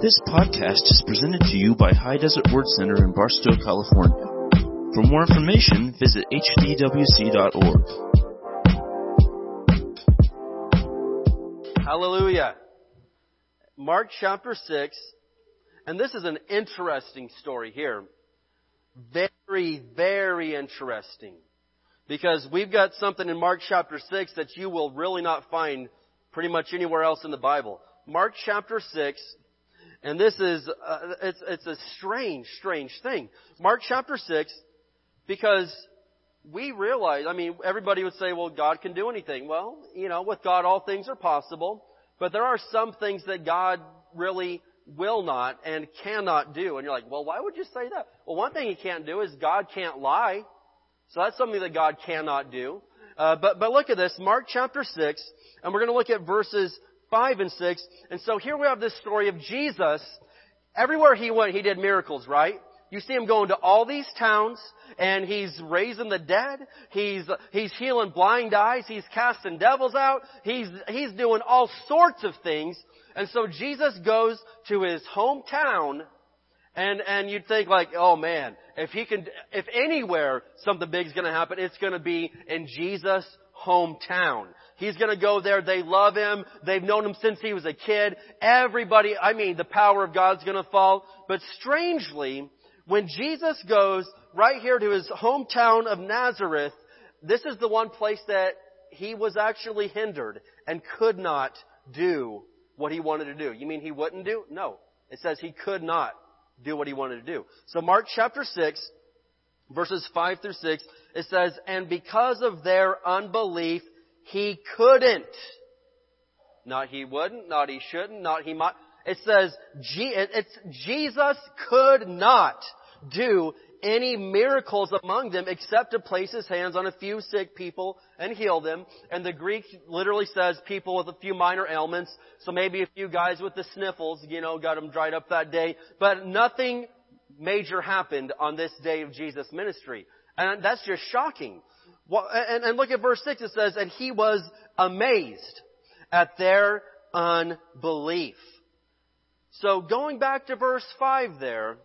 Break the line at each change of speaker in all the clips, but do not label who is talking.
This podcast is presented to you by High Desert Word Center in Barstow, California. For more information, visit hdwc.org.
Hallelujah. Mark chapter 6, and this is an interesting story here. Very, very interesting. Because we've got something in Mark chapter 6 that you will really not find pretty much anywhere else in the Bible. Mark chapter 6, and this is, uh, it's, it's a strange, strange thing. Mark chapter 6, because we realize, I mean, everybody would say, well, God can do anything. Well, you know, with God all things are possible, but there are some things that God really will not and cannot do. And you're like, well, why would you say that? Well, one thing He can't do is God can't lie. So that's something that God cannot do. Uh, but, but look at this, Mark chapter 6, and we're going to look at verses 5 and 6. And so here we have this story of Jesus. Everywhere he went, he did miracles, right? You see him going to all these towns, and he's raising the dead. He's, he's healing blind eyes. He's casting devils out. He's, he's doing all sorts of things. And so Jesus goes to his hometown, and, and you'd think like, oh man, if he can, if anywhere something big is gonna happen, it's gonna be in Jesus' hometown. He's gonna go there. They love him. They've known him since he was a kid. Everybody, I mean, the power of God's gonna fall. But strangely, when Jesus goes right here to his hometown of Nazareth, this is the one place that he was actually hindered and could not do what he wanted to do. You mean he wouldn't do? No. It says he could not do what he wanted to do. So Mark chapter 6, verses 5 through 6, it says, And because of their unbelief, he couldn't. Not he wouldn't, not he shouldn't, not he might. It says, it's Jesus could not do any miracles among them except to place his hands on a few sick people and heal them. And the Greek literally says people with a few minor ailments. So maybe a few guys with the sniffles, you know, got them dried up that day. But nothing major happened on this day of Jesus' ministry. And that's just shocking. And, and look at verse 6. It says, and he was amazed at their unbelief. So going back to verse 5 there,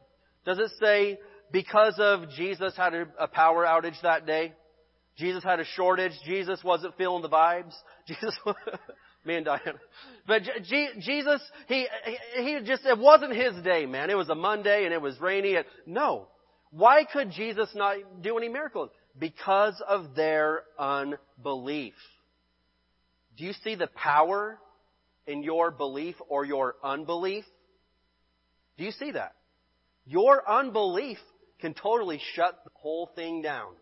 does it say because of Jesus had a, power outage that day? Jesus had a shortage. Jesus wasn't feeling the vibes. Jesus, me and Diana. But G- Jesus, he, he just, it wasn't his day, man. It was a Monday and it was rainy. And, no. Why could Jesus not do any miracles? Because of their unbelief. Do you see the power in your belief or your unbelief? Do you see that? Your unbelief can totally shut the whole thing down.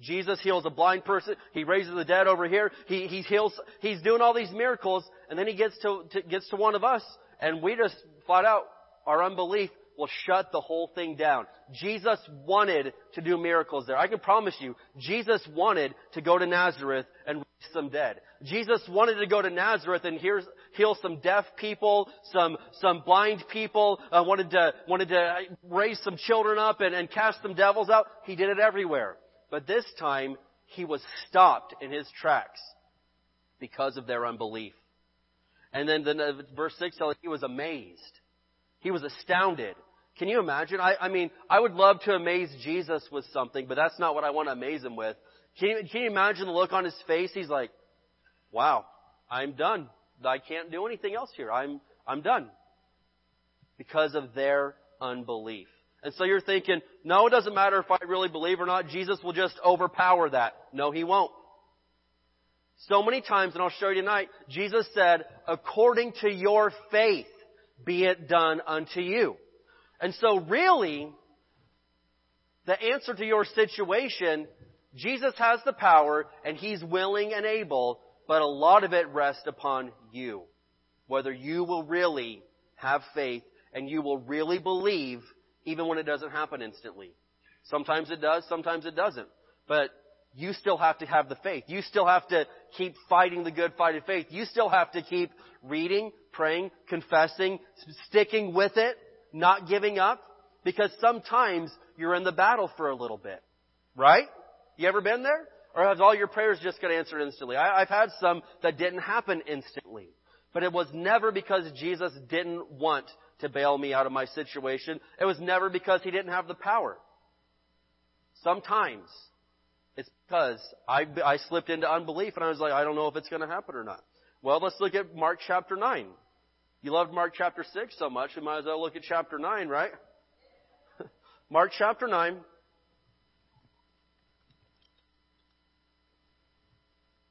Jesus heals a blind person. He raises the dead over here. He, he heals, he's doing all these miracles, and then he gets to, to, gets to one of us, and we just flat out, our unbelief will shut the whole thing down. Jesus wanted to do miracles there. I can promise you, Jesus wanted to go to Nazareth and raise some dead. Jesus wanted to go to Nazareth and heal some deaf people, some some blind people. Uh, wanted to wanted to raise some children up and, and cast some devils out. He did it everywhere. But this time, he was stopped in his tracks because of their unbelief. And then the, verse 6 tells us he was amazed. He was astounded. Can you imagine? I, I mean, I would love to amaze Jesus with something, but that's not what I want to amaze him with. Can you, can you imagine the look on his face? He's like, wow, I'm done. I can't do anything else here. I'm, I'm done. Because of their unbelief. And so you're thinking, no, it doesn't matter if I really believe or not. Jesus will just overpower that. No, He won't. So many times, and I'll show you tonight, Jesus said, according to your faith, be it done unto you. And so really, the answer to your situation, Jesus has the power and He's willing and able, but a lot of it rests upon you. Whether you will really have faith and you will really believe even when it doesn't happen instantly. Sometimes it does, sometimes it doesn't. But you still have to have the faith. You still have to keep fighting the good fight of faith. You still have to keep reading, praying, confessing, sticking with it, not giving up. Because sometimes you're in the battle for a little bit. Right? You ever been there? Or has all your prayers just got answered instantly? I, have had some that didn't happen instantly. But it was never because Jesus didn't want to bail me out of my situation. It was never because he didn't have the power. Sometimes it's because I, I slipped into unbelief and I was like, I don't know if it's going to happen or not. Well, let's look at Mark chapter 9. You loved Mark chapter 6 so much, you might as well look at chapter 9, right? Mark chapter 9.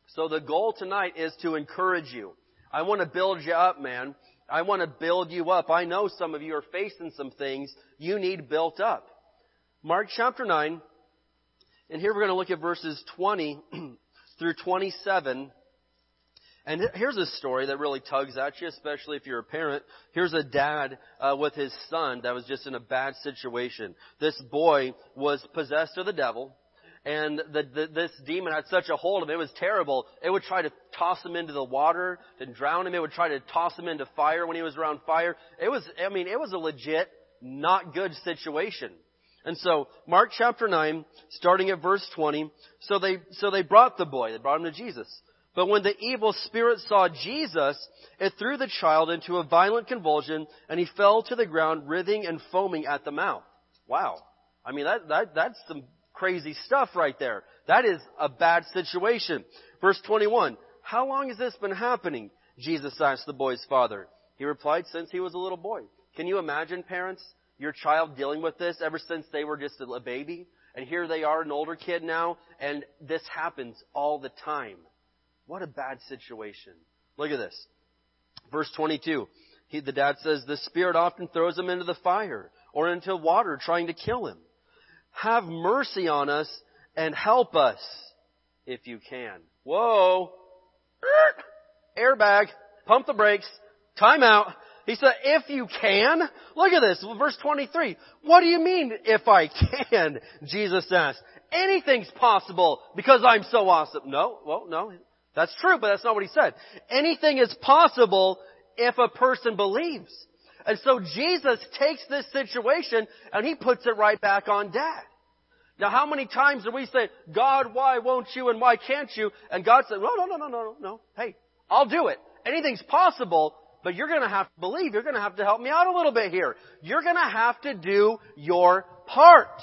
So the goal tonight is to encourage you. I want to build you up, man. I want to build you up. I know some of you are facing some things you need built up. Mark chapter 9, and here we're going to look at verses 20 through 27. And here's a story that really tugs at you, especially if you're a parent. Here's a dad uh, with his son that was just in a bad situation. This boy was possessed of the devil, and the, the, this demon had such a hold of him. It was terrible. It would try to toss him into the water and drown him. It would try to toss him into fire when he was around fire. It was, I mean, it was a legit, not good situation. And so, Mark chapter 9, starting at verse 20, so they, so they brought the boy, they brought him to Jesus. But when the evil spirit saw Jesus, it threw the child into a violent convulsion, and he fell to the ground, writhing and foaming at the mouth. Wow. I mean, that, that, that's some crazy stuff right there. That is a bad situation. Verse 21. How long has this been happening? Jesus asked the boy's father. He replied, since he was a little boy. Can you imagine, parents? your child dealing with this ever since they were just a baby. And here they are, an older kid now, and this happens all the time. What a bad situation. Look at this. Verse 22. He, the dad says, the spirit often throws him into the fire or into water trying to kill him. Have mercy on us and help us if you can. Whoa. Airbag. Pump the brakes. Time out. He said, if you can. Look at this, verse 23. What do you mean, if I can? Jesus asked. Anything's possible because I'm so awesome. No, well, no. That's true, but that's not what he said. Anything is possible if a person believes. And so Jesus takes this situation and he puts it right back on dad. Now how many times do we say, God, why won't you and why can't you? And God said, no, no, no, no, no, no. No. Hey, I'll do it. Anything's possible but you're going to have to believe. You're going to have to help me out a little bit here. You're going to have to do your part.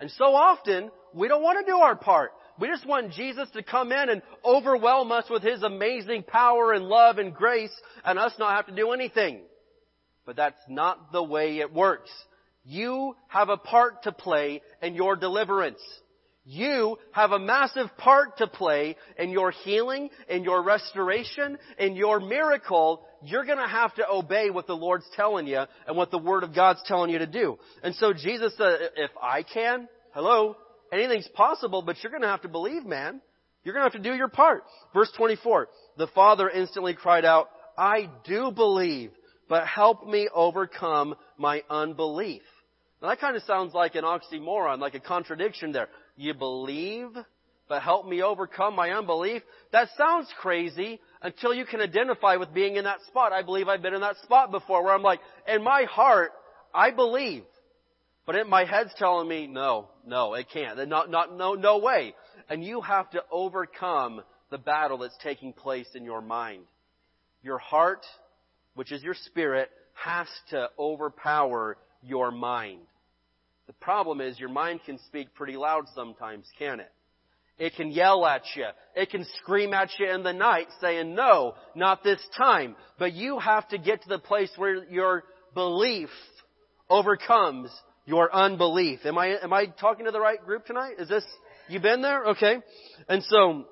And so often, we don't want to do our part. We just want Jesus to come in and overwhelm us with His amazing power and love and grace and us not have to do anything. But that's not the way it works. You have a part to play in your deliverance. You have a massive part to play in your healing, in your restoration, in your miracle. You're gonna have to obey what the Lord's telling you and what the Word of God's telling you to do. And so Jesus said, if I can, hello, anything's possible, but you're gonna have to believe, man. You're gonna have to do your part. Verse 24, the father instantly cried out, I do believe, but help me overcome my unbelief. Now that kind of sounds like an oxymoron, like a contradiction there. You believe, but help me overcome my unbelief. That sounds crazy until you can identify with being in that spot. I believe I've been in that spot before where I'm like, in my heart, I believe. But my head's telling me, no, no, it can't. Not, not, no, no way. And you have to overcome the battle that's taking place in your mind. Your heart, which is your spirit, has to overpower your mind. The problem is your mind can speak pretty loud sometimes, can it? It can yell at you. It can scream at you in the night saying, no, not this time. But you have to get to the place where your belief overcomes your unbelief. Am I, am I talking to the right group tonight? Is this, you been there? Okay. And so,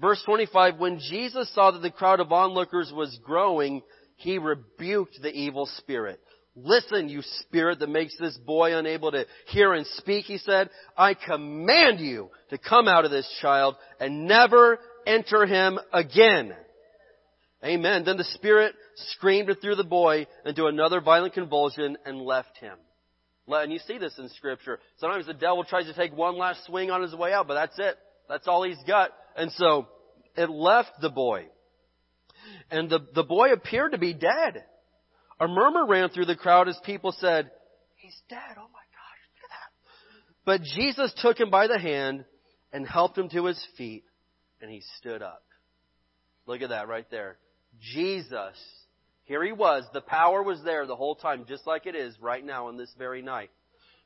verse 25, when Jesus saw that the crowd of onlookers was growing, he rebuked the evil spirit. Listen, you spirit that makes this boy unable to hear and speak, he said, I command you to come out of this child and never enter him again. Amen. Then the spirit screamed through the boy into another violent convulsion and left him. And you see this in scripture. Sometimes the devil tries to take one last swing on his way out, but that's it. That's all he's got. And so it left the boy. And the, the boy appeared to be dead. A murmur ran through the crowd as people said, He's dead. Oh my gosh, look at that. But Jesus took him by the hand and helped him to his feet, and he stood up. Look at that right there. Jesus, here he was. The power was there the whole time, just like it is right now in this very night.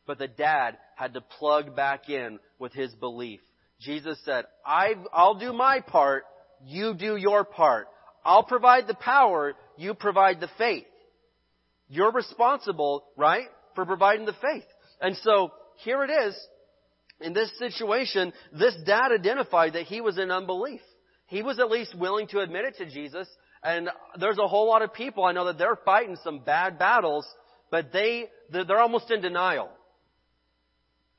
But the dad had to plug back in with his belief. Jesus said, I'll do my part, you do your part. I'll provide the power, you provide the faith. You're responsible, right, for providing the faith. And so, here it is. In this situation, this dad identified that he was in unbelief. He was at least willing to admit it to Jesus. And there's a whole lot of people I know that they're fighting some bad battles, but they, they're almost in denial.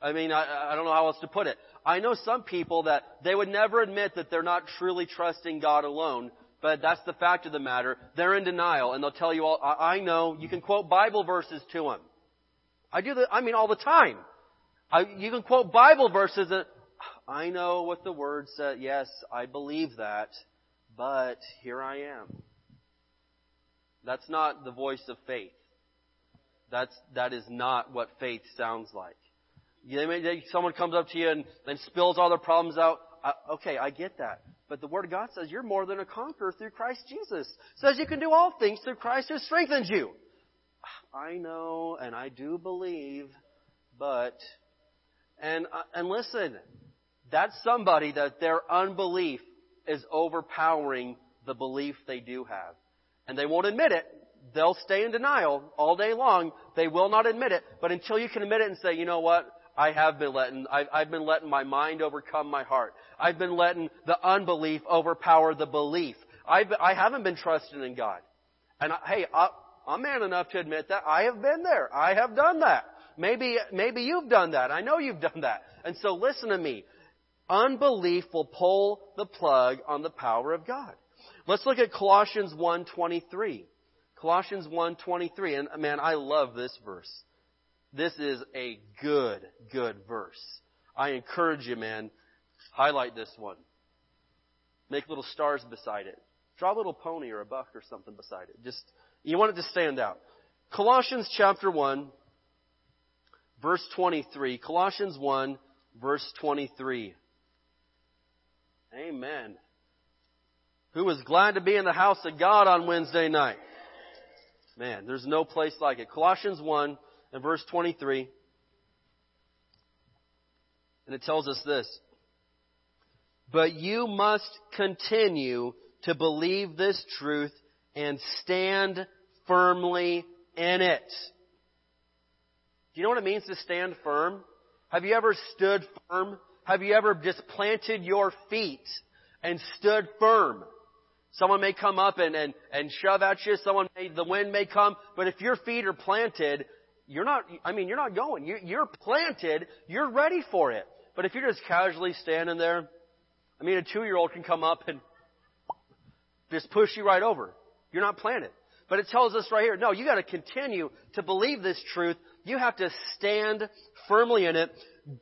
I mean, I, I don't know how else to put it. I know some people that they would never admit that they're not truly trusting God alone, but that's the fact of the matter. They're in denial, and they'll tell you all, I, I know, you can quote Bible verses to them. I do that, I mean, all the time. I, you can quote Bible verses and, I know what the word said. Yes, I believe that, but here I am. That's not the voice of faith. That's, that is not what faith sounds like. Someone comes up to you and, then spills all their problems out. Okay, I get that. But the Word of God says you're more than a conqueror through Christ Jesus. It says you can do all things through Christ who strengthens you. I know and I do believe, but, and, uh, and listen, that's somebody that their unbelief is overpowering the belief they do have. And they won't admit it. They'll stay in denial all day long. They will not admit it. But until you can admit it and say, you know what? I have been letting, I've, I've been letting my mind overcome my heart. I've been letting the unbelief overpower the belief. I've, I haven't been trusting in God. And I, hey, I, I'm man enough to admit that I have been there. I have done that. Maybe, maybe you've done that. I know you've done that. And so listen to me. Unbelief will pull the plug on the power of God. Let's look at Colossians 1:23. Colossians 1:23 and man, I love this verse. This is a good, good verse. I encourage you, man, highlight this one. Make little stars beside it. Draw a little pony or a buck or something beside it. Just, you want it to stand out. Colossians chapter 1, verse 23. Colossians 1, verse 23. Amen. Who was glad to be in the house of God on Wednesday night? Man, there's no place like it. Colossians 1, in verse 23. And it tells us this. But you must continue to believe this truth and stand firmly in it. Do you know what it means to stand firm? Have you ever stood firm? Have you ever just planted your feet and stood firm? Someone may come up and, and, and shove at you. Someone may, the wind may come. But if your feet are planted, you're not, I mean, you're not going. You, you're planted. You're ready for it. But if you're just casually standing there, I mean, a two-year-old can come up and just push you right over. You're not planted. But it tells us right here, no, you gotta continue to believe this truth. You have to stand firmly in it.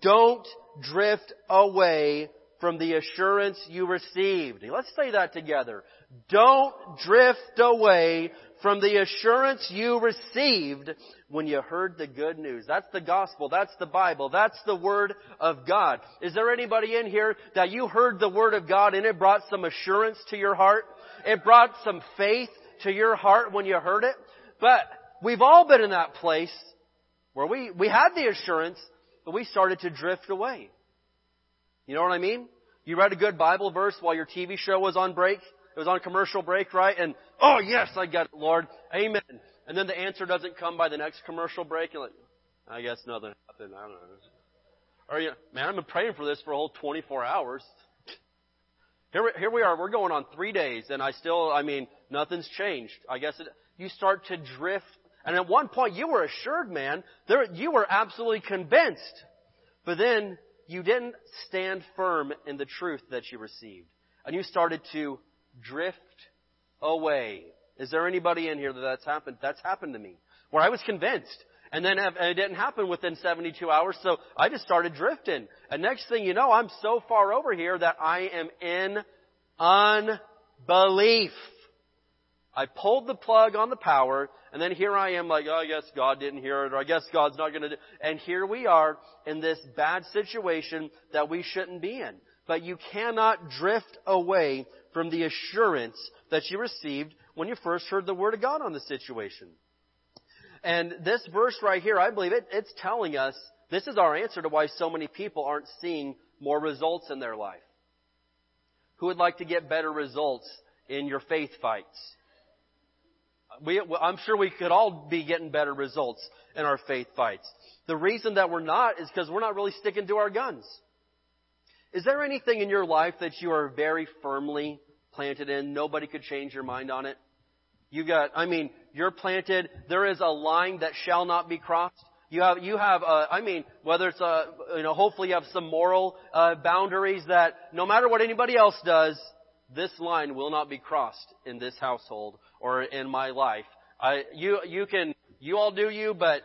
Don't drift away from the assurance you received. Let's say that together. Don't drift away from the assurance you received when you heard the good news. That's the gospel. That's the Bible. That's the Word of God. Is there anybody in here that you heard the Word of God and it brought some assurance to your heart? It brought some faith to your heart when you heard it? But we've all been in that place where we, we had the assurance, but we started to drift away. You know what I mean? You read a good Bible verse while your TV show was on break. It was on commercial break, right? And, oh yes, I got it, Lord. Amen. And then the answer doesn't come by the next commercial break. And like, I guess nothing happened. I don't know. Or, you know, man, I've been praying for this for a whole 24 hours. Here, here we are. We're going on three days, and I still, I mean, nothing's changed. I guess it, you start to drift. And at one point, you were assured, man. There, you were absolutely convinced. But then you didn't stand firm in the truth that you received. And you started to drift away. Is there anybody in here that that's happened? That's happened to me. Where I was convinced. And then it didn't happen within 72 hours, so I just started drifting. And next thing you know, I'm so far over here that I am in unbelief. I pulled the plug on the power, and then here I am like, oh, I guess God didn't hear it, or I guess God's not gonna And here we are in this bad situation that we shouldn't be in. but you cannot drift away from the assurance that you received when you first heard the Word of God on the situation. And this verse right here, I believe it, it's telling us this is our answer to why so many people aren't seeing more results in their life. Who would like to get better results in your faith fights? We, I'm sure we could all be getting better results in our faith fights. The reason that we're not is because we're not really sticking to our guns. Is there anything in your life that you are very firmly planted in? Nobody could change your mind on it? You got, I mean, you're planted, there is a line that shall not be crossed. You have, you have, uh, I mean, whether it's a, you know, hopefully you have some moral uh, boundaries that no matter what anybody else does, this line will not be crossed in this household or in my life. I, you, you can, you all do you, but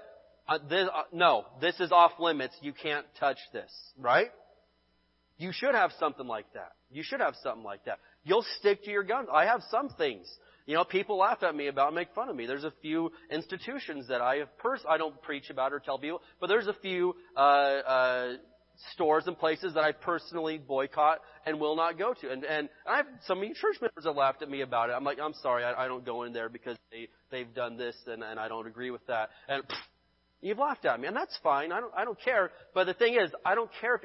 uh, this, uh, no, this is off limits. You can't touch this, right? You should have something like that. You should have something like that. You'll stick to your guns. I have some things. You know, people laugh at me about, make fun of me. There's a few institutions that I have pers- I don't preach about or tell people, but there's a few uh, uh, stores and places that I personally boycott and will not go to. And and I have some of you church members have laughed at me about it. I'm like, I'm sorry, I, I don't go in there because they they've done this and and I don't agree with that. And pff, you've laughed at me, and that's fine. I don't I don't care. But the thing is, I don't care if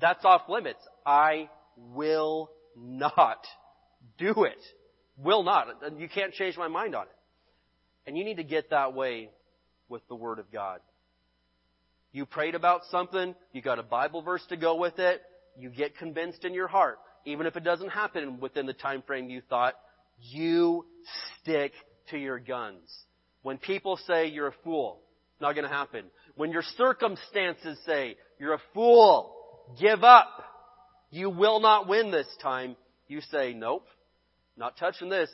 that's off limits. I will not do it. Will not. You can't change my mind on it. And you need to get that way with the Word of God. You prayed about something, you got a Bible verse to go with it, you get convinced in your heart, even if it doesn't happen within the time frame you thought, you stick to your guns. When people say you're a fool, not going to happen. When your circumstances say you're a fool, give up. You will not win this time. You say, nope, not touching this.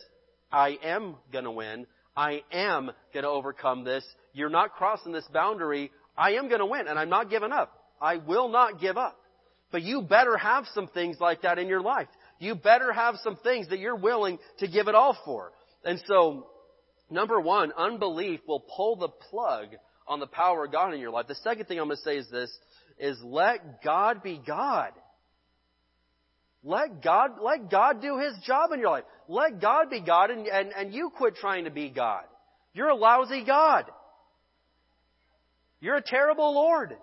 I am gonna win. I am gonna overcome this. You're not crossing this boundary. I am gonna win and I'm not giving up. I will not give up. But you better have some things like that in your life. You better have some things that you're willing to give it all for. And so, number one, unbelief will pull the plug on the power of God in your life. The second thing I'm going to say is this, is let God be God. Let God, let God do His job in your life. Let God be God and, and, and you quit trying to be God. You're a lousy God. You're a terrible Lord.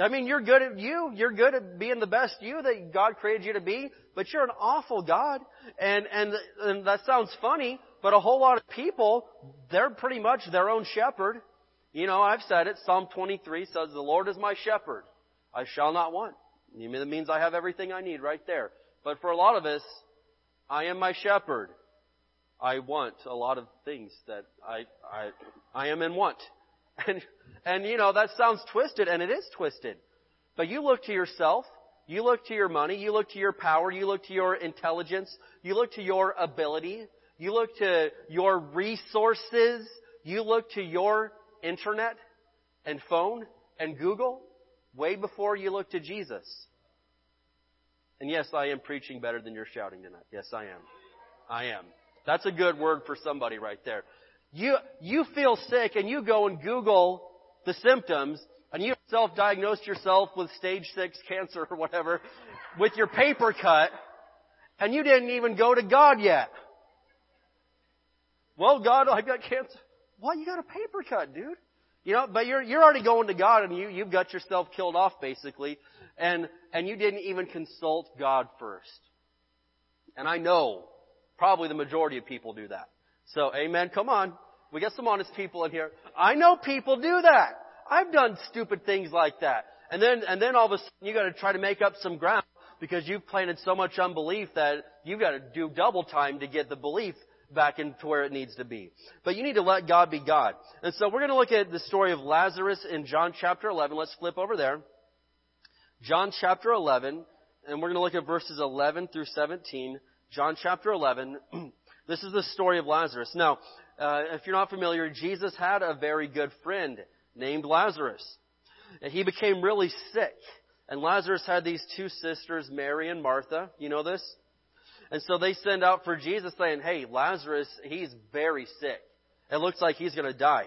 I mean, you're good at you. You're good at being the best you that God created you to be, but you're an awful God. And, and, and that sounds funny, but a whole lot of people, they're pretty much their own shepherd. You know, I've said it. Psalm 23 says, the Lord is my shepherd. I shall not want. That means I have everything I need right there. But for a lot of us, I am my shepherd. I want a lot of things that I, I, I am in want. And, and you know, that sounds twisted, and it is twisted. But you look to yourself, you look to your money, you look to your power, you look to your intelligence, you look to your ability, you look to your resources, you look to your internet and phone and Google, way before you look to Jesus. And yes, I am preaching better than you're shouting tonight. Yes, I am. I am. That's a good word for somebody right there. You, you feel sick and you go and Google the symptoms and you self-diagnose yourself with stage six cancer or whatever with your paper cut and you didn't even go to God yet. Well, God, I have got cancer. What? You got a paper cut, dude. You know, but you're, you're already going to God and you, you've got yourself killed off basically. And, and you didn't even consult God first. And I know probably the majority of people do that. So, amen. Come on. We got some honest people in here. I know people do that. I've done stupid things like that. And then, and then all of a sudden you gotta try to make up some ground because you've planted so much unbelief that you've got to do double time to get the belief back into where it needs to be. But you need to let God be God. And so we're going to look at the story of Lazarus in John chapter 11. Let's flip over there. John chapter 11, and we're going to look at verses 11 through 17. John chapter 11. this is the story of Lazarus. Now, uh, if you're not familiar, Jesus had a very good friend named Lazarus. And he became really sick. And Lazarus had these two sisters, Mary and Martha. You know this? And so they send out for Jesus saying, hey, Lazarus, he's very sick. It looks like he's going to die.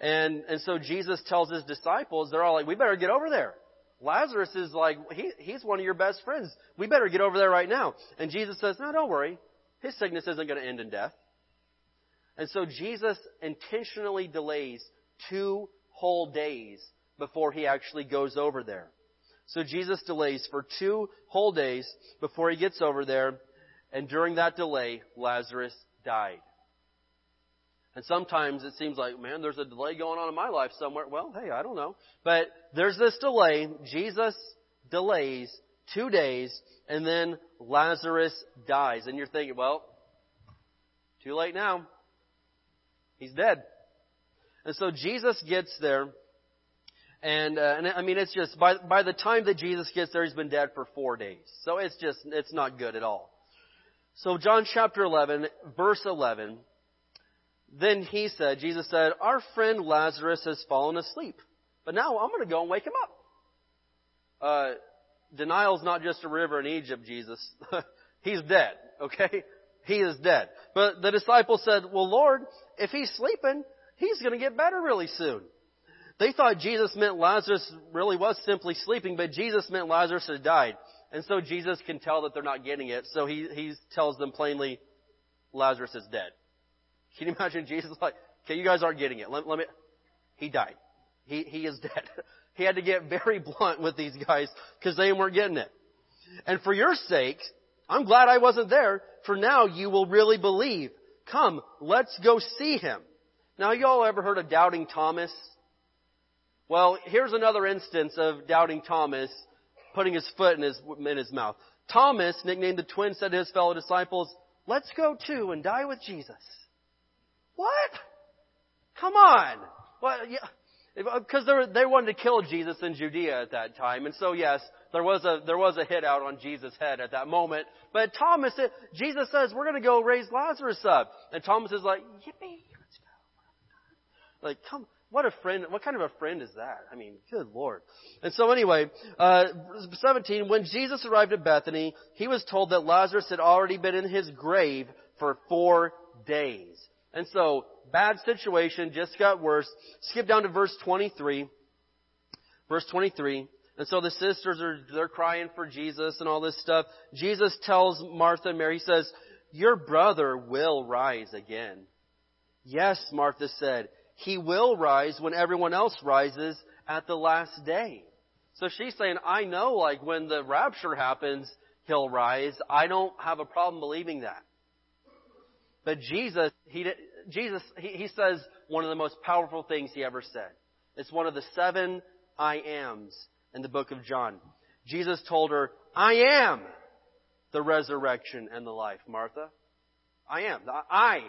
And, and so Jesus tells his disciples, they're all like, we better get over there. Lazarus is like, he, he's one of your best friends. We better get over there right now. And Jesus says, no, don't worry. His sickness isn't going to end in death. And so Jesus intentionally delays two whole days before he actually goes over there. So Jesus delays for two whole days before he gets over there. And during that delay, Lazarus died. And sometimes it seems like, man, there's a delay going on in my life somewhere. Well, hey, I don't know. But there's this delay. Jesus delays two days, and then Lazarus dies. And you're thinking, well, too late now. He's dead. And so Jesus gets there, and, uh, and I mean, it's just, by, by the time that Jesus gets there, he's been dead for four days. So it's just, it's not good at all. So John chapter 11, verse 11, then he said, Jesus said, Our friend Lazarus has fallen asleep, but now I'm going to go and wake him up. Uh, denial is not just a river in Egypt, Jesus. he's dead, okay? He is dead. But the disciples said, Well, Lord, if he's sleeping, he's going to get better really soon. They thought Jesus meant Lazarus really was simply sleeping, but Jesus meant Lazarus had died. And so Jesus can tell that they're not getting it, so he, he tells them plainly, Lazarus is dead. Can you imagine Jesus like, okay, you guys aren't getting it. Let, let me, he died. He, he is dead. He had to get very blunt with these guys because they weren't getting it. And for your sake, I'm glad I wasn't there, for now you will really believe. Come, let's go see him. Now y'all ever heard of doubting Thomas? Well, here's another instance of doubting Thomas putting his foot in his, in his mouth. Thomas, nicknamed the twin, said to his fellow disciples, let's go too and die with Jesus. What? Come on. Well, yeah. Because they wanted to kill Jesus in Judea at that time, and so yes, there was a there was a hit out on Jesus' head at that moment. But Thomas, Jesus says, "We're going to go raise Lazarus up," and Thomas is like, "Yippee, let's go!" Like, come, what a friend! What kind of a friend is that? I mean, good lord. And so anyway, uh, 17. When Jesus arrived at Bethany, he was told that Lazarus had already been in his grave for four days. And so, bad situation, just got worse. Skip down to verse 23. Verse 23. And so the sisters are, they're crying for Jesus and all this stuff. Jesus tells Martha and Mary, he says, your brother will rise again. Yes, Martha said, he will rise when everyone else rises at the last day. So she's saying, I know like when the rapture happens, he'll rise. I don't have a problem believing that. But Jesus, he, Jesus, he, he says one of the most powerful things he ever said. It's one of the seven I ams in the book of John. Jesus told her, I am the resurrection and the life, Martha. I am. I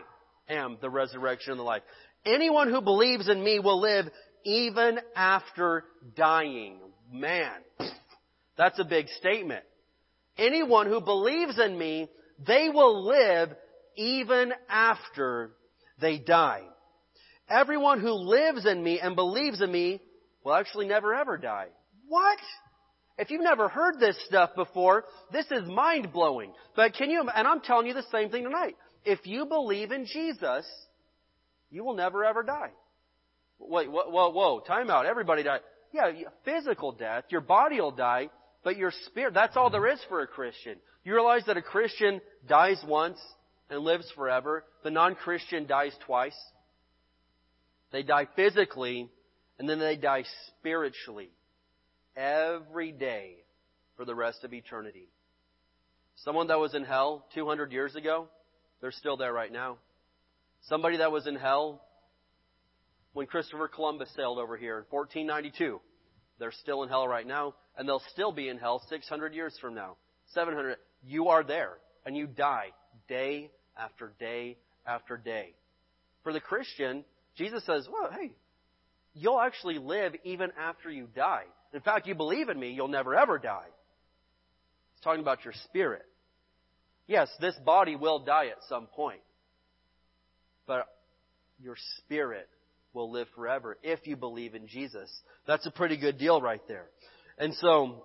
am the resurrection and the life. Anyone who believes in me will live even after dying. Man, that's a big statement. Anyone who believes in me, they will live even after they die. Everyone who lives in me and believes in me will actually never ever die. What? If you've never heard this stuff before, this is mind blowing. But can you, and I'm telling you the same thing tonight. If you believe in Jesus, you will never ever die. Wait, whoa, whoa, whoa, time out. Everybody dies. Yeah, physical death, your body will die, but your spirit, that's all there is for a Christian. You realize that a Christian dies once and lives forever. The non-Christian dies twice. They die physically and then they die spiritually every day for the rest of eternity. Someone that was in hell 200 years ago, they're still there right now. Somebody that was in hell when Christopher Columbus sailed over here in 1492, they're still in hell right now, and they'll still be in hell 600 years from now. 700. You are there, and you die day after day after day. For the Christian, Jesus says, well, hey, you'll actually live even after you die. In fact, you believe in me, you'll never ever die. He's talking about your spirit. Yes, this body will die at some point. But your spirit will live forever if you believe in Jesus. That's a pretty good deal right there. And so,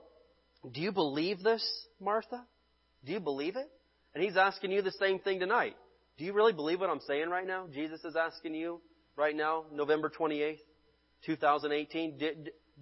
do you believe this, Martha? Do you believe it? And he's asking you the same thing tonight. Do you really believe what I'm saying right now? Jesus is asking you right now, November 28th, 2018.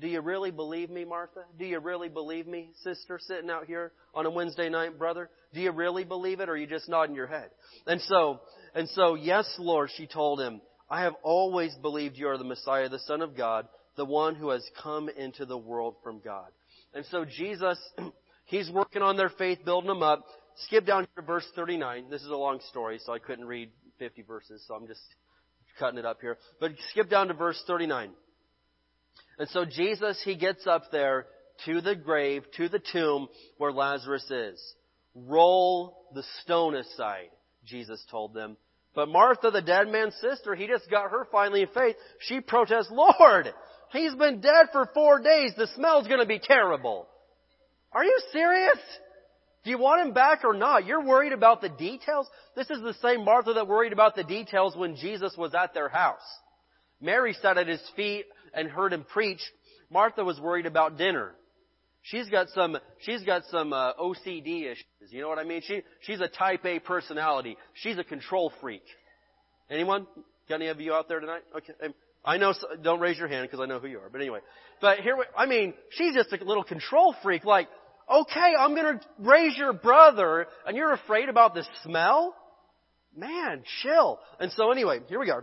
do you really believe me, Martha? Do you really believe me, sister, sitting out here on a Wednesday night, brother? Do you really believe it or are you just nodding your head? And so, and so, yes, Lord, she told him, I have always believed you are the Messiah, the Son of God, the one who has come into the world from God. And so Jesus, he's working on their faith, building them up. Skip down to verse 39. This is a long story, so I couldn't read 50 verses, so I'm just cutting it up here. But skip down to verse 39. And so Jesus, he gets up there to the grave, to the tomb where Lazarus is. Roll the stone aside, Jesus told them. But Martha, the dead man's sister, he just got her finally in faith. She protests, Lord, he's been dead for four days. The smell's gonna be terrible. Are you serious? Do you want him back or not? You're worried about the details? This is the same Martha that worried about the details when Jesus was at their house. Mary sat at his feet and heard him preach. Martha was worried about dinner. She's got some, she's got some uh, OCD issues. You know what I mean? She, she's a type A personality. She's a control freak. Anyone? Got any of you out there tonight? Okay. I know, don't raise your hand because I know who you are. But anyway. But here, I mean, she's just a little control freak. Like, okay, I'm gonna raise your brother and you're afraid about the smell? Man, chill. And so anyway, here we go.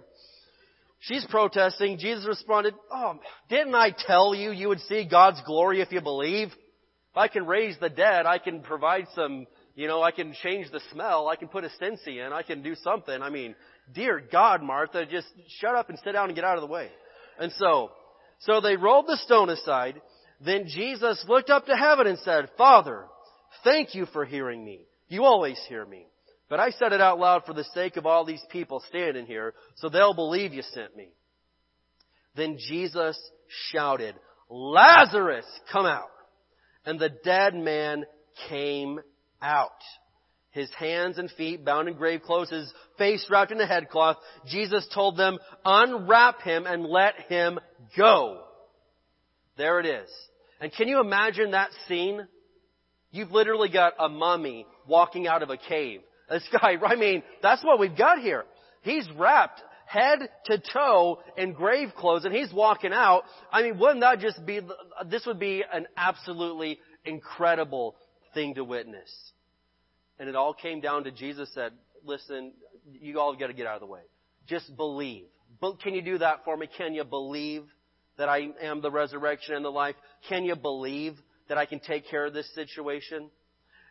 She's protesting. Jesus responded, Oh, didn't I tell you you would see God's glory if you believe? If I can raise the dead, I can provide some, you know, I can change the smell, I can put a Scentsy in, I can do something. I mean, dear God, Martha, just shut up and sit down and get out of the way. And so, so they rolled the stone aside. Then Jesus looked up to heaven and said, Father, thank you for hearing me. You always hear me. But I said it out loud for the sake of all these people standing here, so they'll believe you sent me. Then Jesus shouted, Lazarus, come out. And the dead man came out. His hands and feet bound in grave clothes, his face wrapped in a headcloth. Jesus told them, unwrap him and let him go. There it is. And can you imagine that scene? You've literally got a mummy walking out of a cave. This guy, I mean, that's what we've got here. He's wrapped head to toe in grave clothes and he's walking out. I mean, wouldn't that just be, this would be an absolutely incredible thing to witness. And it all came down to Jesus said, listen, you all got to get out of the way. Just believe. Can you do that for me? Can you believe that I am the resurrection and the life? Can you believe that I can take care of this situation?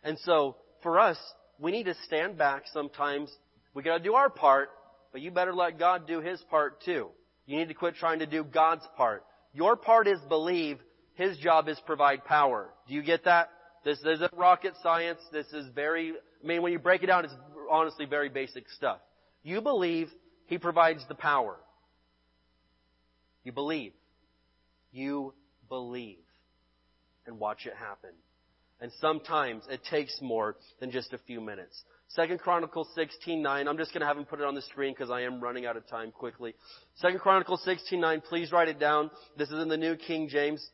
And so, for us, we need to stand back sometimes. We gotta do our part, but you better let God do His part too. You need to quit trying to do God's part. Your part is believe. His job is provide power. Do you get that? This isn't rocket science. This is very, I mean, when you break it down, it's honestly very basic stuff. You believe, He provides the power. You believe. You believe. And watch it happen. And sometimes it takes more than just a few minutes. Second Chronicles 16:9. I'm just going to have him put it on the screen because I am running out of time quickly. Second Chronicles 16:9. Please write it down. This is in the New King James.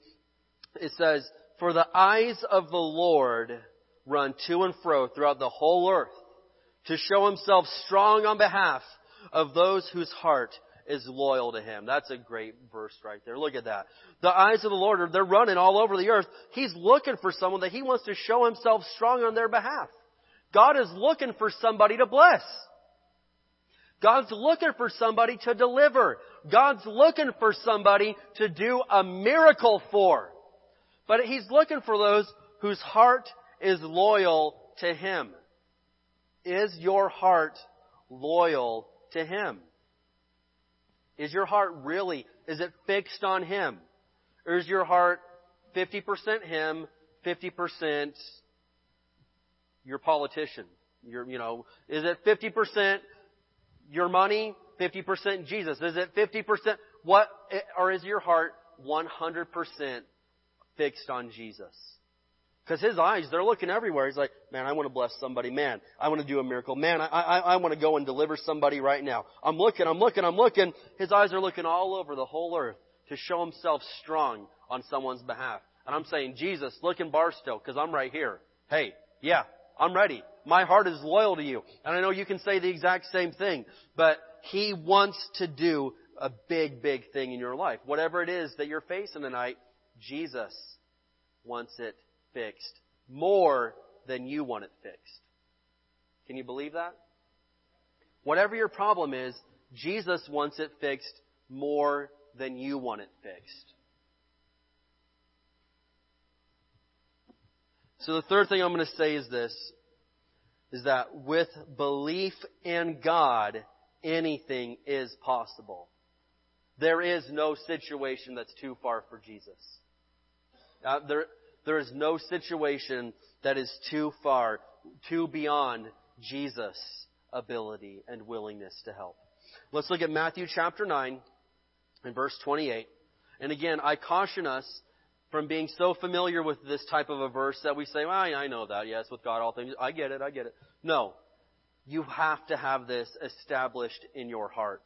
It says, "For the eyes of the Lord run to and fro throughout the whole earth to show himself strong on behalf of those whose heart is loyal to him. That's a great verse right there. Look at that. The eyes of the Lord are, they're running all over the earth. He's looking for someone that he wants to show himself strong on their behalf. God is looking for somebody to bless. God's looking for somebody to deliver. God's looking for somebody to do a miracle for. But He's looking for those whose heart is loyal to Him. Is your heart loyal to Him? Is your heart really, is it fixed on Him? Or is your heart 50% Him, 50% your politician? Your, you know, is it 50% your money, 50% Jesus? Is it 50% what, or is your heart 100% fixed on Jesus? Because his eyes, they're looking everywhere. He's like, man, I want to bless somebody. Man, I want to do a miracle. Man, I, I, I want to go and deliver somebody right now. I'm looking, I'm looking, I'm looking. His eyes are looking all over the whole earth to show himself strong on someone's behalf. And I'm saying, Jesus, look in Barstow, because I'm right here. Hey, yeah, I'm ready. My heart is loyal to you. And I know you can say the exact same thing, but He wants to do a big, big thing in your life. Whatever it is that you're facing tonight, Jesus wants it fixed more than you want it fixed. Can you believe that? Whatever your problem is, Jesus wants it fixed more than you want it fixed. So the third thing I'm going to say is this, is that with belief in God, anything is possible. There is no situation that's too far for Jesus. Uh, there, there is no situation that is too far, too beyond Jesus' ability and willingness to help. Let's look at Matthew chapter 9 and verse 28. And again, I caution us from being so familiar with this type of a verse that we say, well, I know that. Yes, with God all things. I get it. I get it. No. You have to have this established in your heart.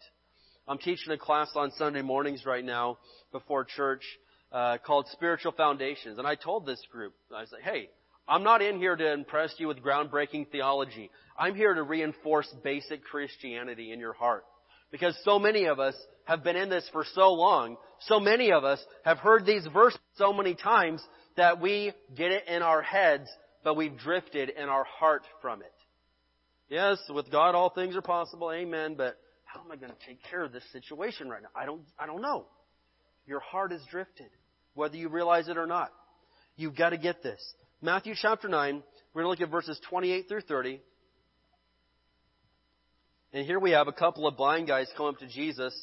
I'm teaching a class on Sunday mornings right now before church uh, called Spiritual Foundations. And I told this group, I said, hey, I'm not in here to impress you with groundbreaking theology. I'm here to reinforce basic Christianity in your heart. Because so many of us have been in this for so long, so many of us have heard these verses so many times that we get it in our heads, but we've drifted in our heart from it. Yes, with God all things are possible, amen, but how am I going to take care of this situation right now? I don't, I don't know. Your heart is drifted, whether you realize it or not. You've got to get this. Matthew chapter 9, we're going to look at verses 28 through 30. And here we have a couple of blind guys come up to Jesus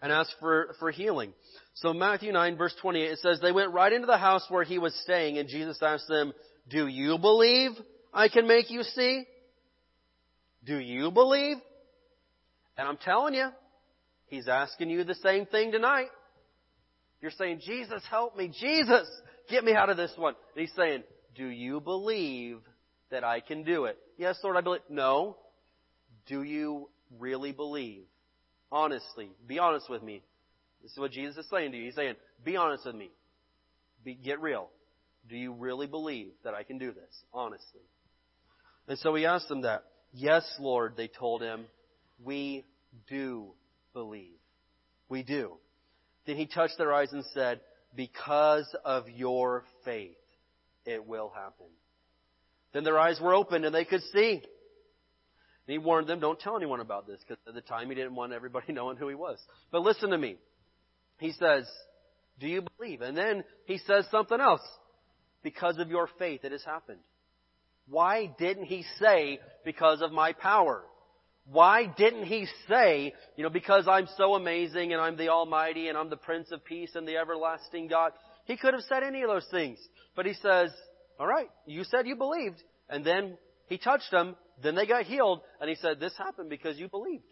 and ask for, for healing. So Matthew 9 verse 28, it says, They went right into the house where he was staying and Jesus asked them, Do you believe I can make you see? Do you believe? And I'm telling you, he's asking you the same thing tonight. You're saying, Jesus, help me. Jesus, get me out of this one. And he's saying, do you believe that I can do it? Yes, Lord, I believe. No. Do you really believe? Honestly. Be honest with me. This is what Jesus is saying to you. He's saying, be honest with me. Be, get real. Do you really believe that I can do this? Honestly. And so he asked them that. Yes, Lord, they told him. We do believe. We do. Then he touched their eyes and said, Because of your faith, it will happen. Then their eyes were opened and they could see. And he warned them, don't tell anyone about this, because at the time he didn't want everybody knowing who he was. But listen to me. He says, Do you believe? And then he says something else. Because of your faith, it has happened. Why didn't he say, because of my power? Why didn't he say, you know, because I'm so amazing and I'm the Almighty and I'm the Prince of Peace and the everlasting God? He could have said any of those things. But he says, alright, you said you believed. And then he touched them, then they got healed, and he said, this happened because you believed.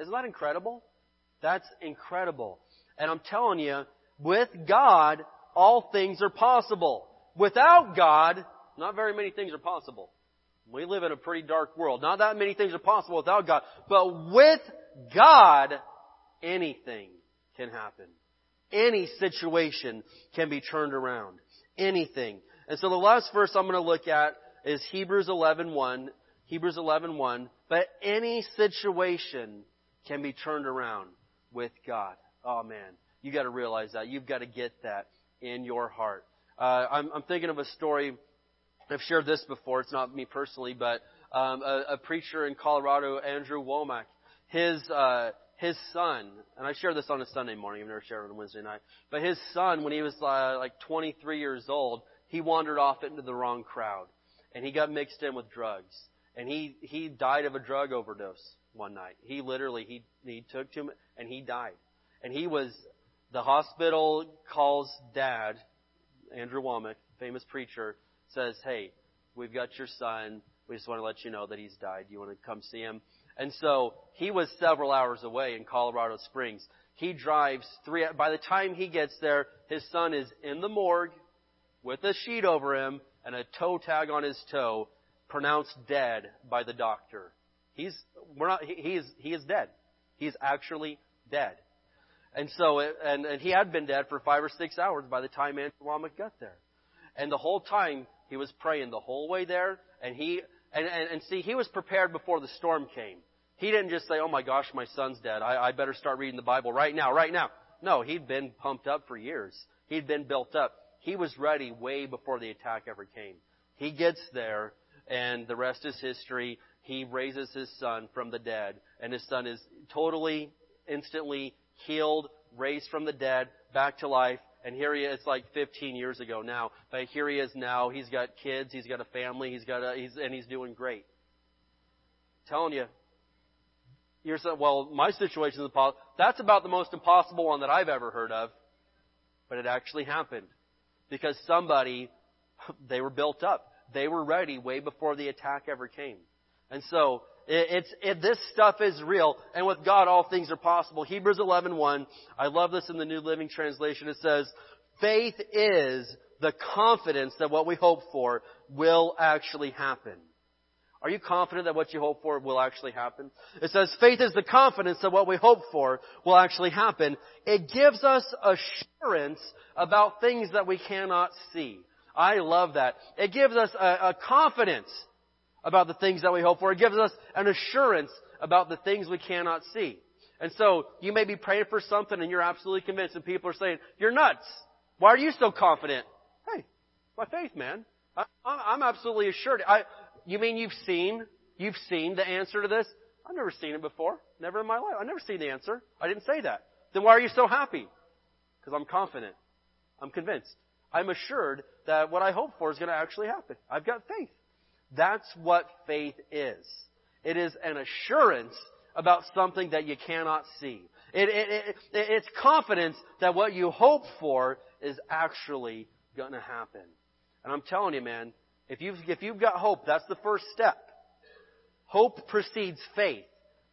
Isn't that incredible? That's incredible. And I'm telling you, with God, all things are possible. Without God, not very many things are possible. We live in a pretty dark world. Not that many things are possible without God. But with God, anything can happen. Any situation can be turned around. Anything. And so the last verse I'm going to look at is Hebrews 11:1. Hebrews 11:1. But any situation can be turned around with God. Oh man, you got to realize that. You've got to get that in your heart. Uh, I'm, I'm thinking of a story I've shared this before. It's not me personally, but um, a, a preacher in Colorado, Andrew Wommack, his uh, his son, and I shared this on a Sunday morning. I've never shared it on a Wednesday night. But his son, when he was uh, like 23 years old, he wandered off into the wrong crowd, and he got mixed in with drugs, and he he died of a drug overdose one night. He literally he he took too much, and he died, and he was the hospital calls dad, Andrew Wommack, famous preacher says, Hey, we've got your son. We just want to let you know that he's died. Do you want to come see him? And so he was several hours away in Colorado Springs. He drives three, by the time he gets there, his son is in the morgue with a sheet over him and a toe tag on his toe, pronounced dead by the doctor. He's, we're not, he is, he is dead. He's actually dead. And so, and, and he had been dead for five or six hours by the time Andrew Wommack got there. And the whole time, he was praying the whole way there, and he and, and, and see, he was prepared before the storm came. He didn't just say, "Oh my gosh, my son's dead. I, I better start reading the Bible right now, right now." No, he'd been pumped up for years. He'd been built up. He was ready way before the attack ever came. He gets there, and the rest is history. He raises his son from the dead, and his son is totally, instantly healed, raised from the dead, back to life, and here he is, like 15 years ago now. But here he is now. He's got kids. He's got a family. He's got a, he's, and he's doing great. I'm telling you. You're saying, well, my situation is impossible. That's about the most impossible one that I've ever heard of. But it actually happened. Because somebody, they were built up. They were ready way before the attack ever came. And so, it's, it, this stuff is real, and with God all things are possible. Hebrews 11.1, I love this in the New Living Translation. It says, faith is the confidence that what we hope for will actually happen. Are you confident that what you hope for will actually happen? It says faith is the confidence that what we hope for will actually happen. It gives us assurance about things that we cannot see. I love that. It gives us a, a confidence about the things that we hope for. It gives us an assurance about the things we cannot see. And so, you may be praying for something and you're absolutely convinced and people are saying, you're nuts. Why are you so confident? Hey, my faith, man. I, I'm absolutely assured. I, you mean you've seen, you've seen the answer to this? I've never seen it before. Never in my life. I've never seen the answer. I didn't say that. Then why are you so happy? Because I'm confident. I'm convinced. I'm assured that what I hope for is going to actually happen. I've got faith. That's what faith is. It is an assurance about something that you cannot see. It, it, it, it's confidence that what you hope for is actually going to happen. And I'm telling you, man, if you've, if you've got hope, that's the first step. Hope precedes faith.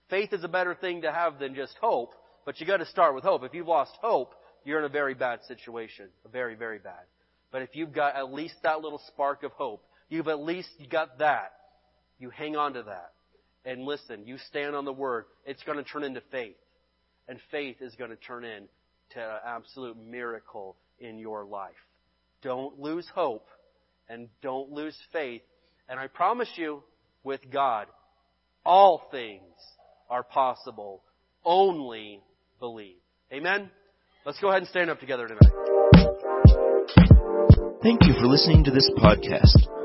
Faith is a better thing to have than just hope, but you got to start with hope. If you've lost hope, you're in a very bad situation. a Very, very bad. But if you've got at least that little spark of hope, You've at least got that. You hang on to that. And listen, you stand on the Word. It's going to turn into faith. And faith is going to turn into an absolute miracle in your life. Don't lose hope and don't lose faith. And I promise you, with God, all things are possible. Only believe. Amen? Let's go ahead and stand up together tonight.
Thank you for listening to this podcast.